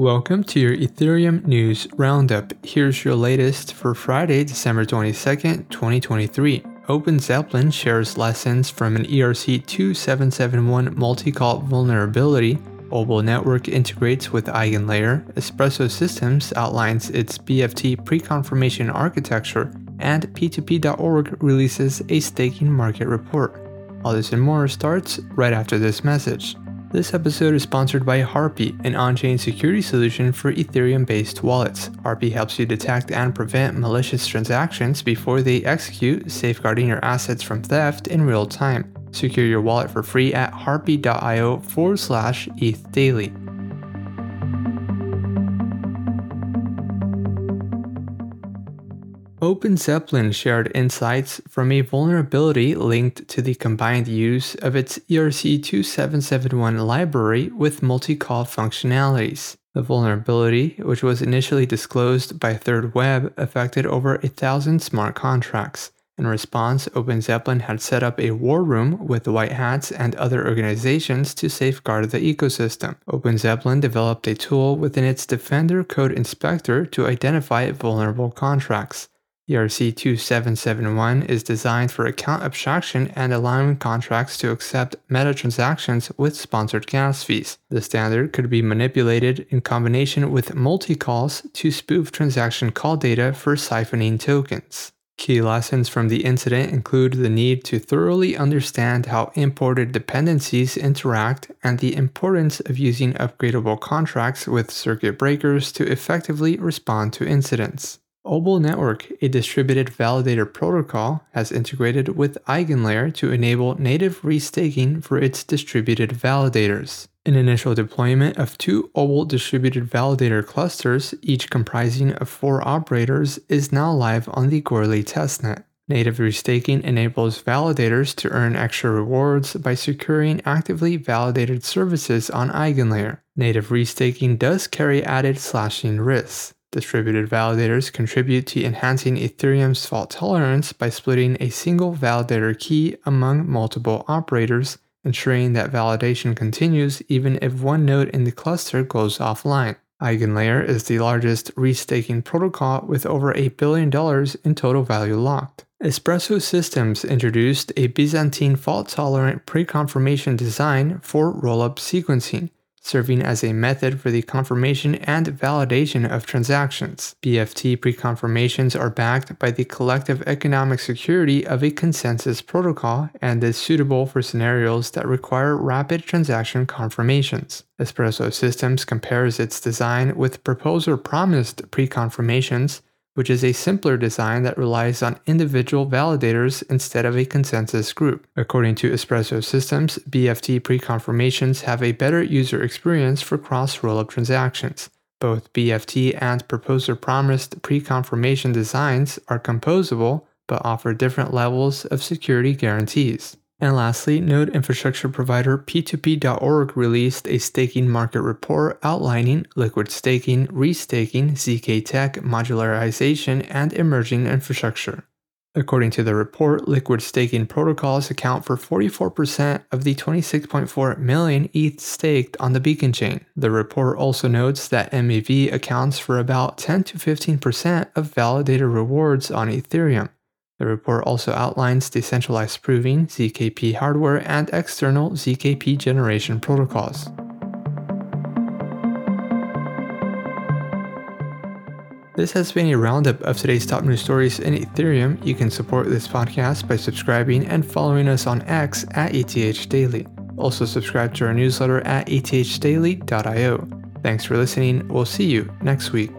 Welcome to your Ethereum News Roundup. Here's your latest for Friday, December 22nd, 2023. OpenZeppelin shares lessons from an ERC 2771 multi-call vulnerability. Obol Network integrates with EigenLayer. Espresso Systems outlines its BFT pre-confirmation architecture. And P2P.org releases a staking market report. All this and more starts right after this message. This episode is sponsored by Harpie, an on chain security solution for Ethereum based wallets. Harpie helps you detect and prevent malicious transactions before they execute, safeguarding your assets from theft in real time. Secure your wallet for free at harpie.io forward slash ETH daily. OpenZeppelin shared insights from a vulnerability linked to the combined use of its ERC2771 library with multi-call functionalities. The vulnerability, which was initially disclosed by thirdweb, affected over a thousand smart contracts. In response, OpenZeppelin had set up a war room with white hats and other organizations to safeguard the ecosystem. OpenZeppelin developed a tool within its Defender Code Inspector to identify vulnerable contracts. ERC2771 is designed for account abstraction and allowing contracts to accept meta transactions with sponsored gas fees. The standard could be manipulated in combination with multi calls to spoof transaction call data for siphoning tokens. Key lessons from the incident include the need to thoroughly understand how imported dependencies interact and the importance of using upgradable contracts with circuit breakers to effectively respond to incidents. Obol Network, a distributed validator protocol, has integrated with EigenLayer to enable native restaking for its distributed validators. An initial deployment of two Obol distributed validator clusters, each comprising of four operators, is now live on the Goerli testnet. Native restaking enables validators to earn extra rewards by securing actively validated services on EigenLayer. Native restaking does carry added slashing risks. Distributed validators contribute to enhancing Ethereum's fault tolerance by splitting a single validator key among multiple operators, ensuring that validation continues even if one node in the cluster goes offline. EigenLayer is the largest restaking protocol with over a billion dollars in total value locked. Espresso Systems introduced a Byzantine fault tolerant pre confirmation design for rollup sequencing serving as a method for the confirmation and validation of transactions. BFT pre-confirmations are backed by the collective economic security of a consensus protocol and is suitable for scenarios that require rapid transaction confirmations. Espresso Systems compares its design with proposer promised pre-confirmations which is a simpler design that relies on individual validators instead of a consensus group. According to Espresso Systems, BFT pre-confirmations have a better user experience for cross rollup transactions. Both BFT and proposer promised pre-confirmation designs are composable but offer different levels of security guarantees. And lastly, node infrastructure provider P2P.org released a staking market report outlining liquid staking, restaking, ZK tech, modularization, and emerging infrastructure. According to the report, liquid staking protocols account for 44% of the 26.4 million ETH staked on the Beacon chain. The report also notes that MEV accounts for about 10 to 15% of validator rewards on Ethereum. The report also outlines decentralized proving, ZKP hardware, and external ZKP generation protocols. This has been a roundup of today's top news stories in Ethereum. You can support this podcast by subscribing and following us on X at ETH Daily. Also, subscribe to our newsletter at ethdaily.io. Thanks for listening. We'll see you next week.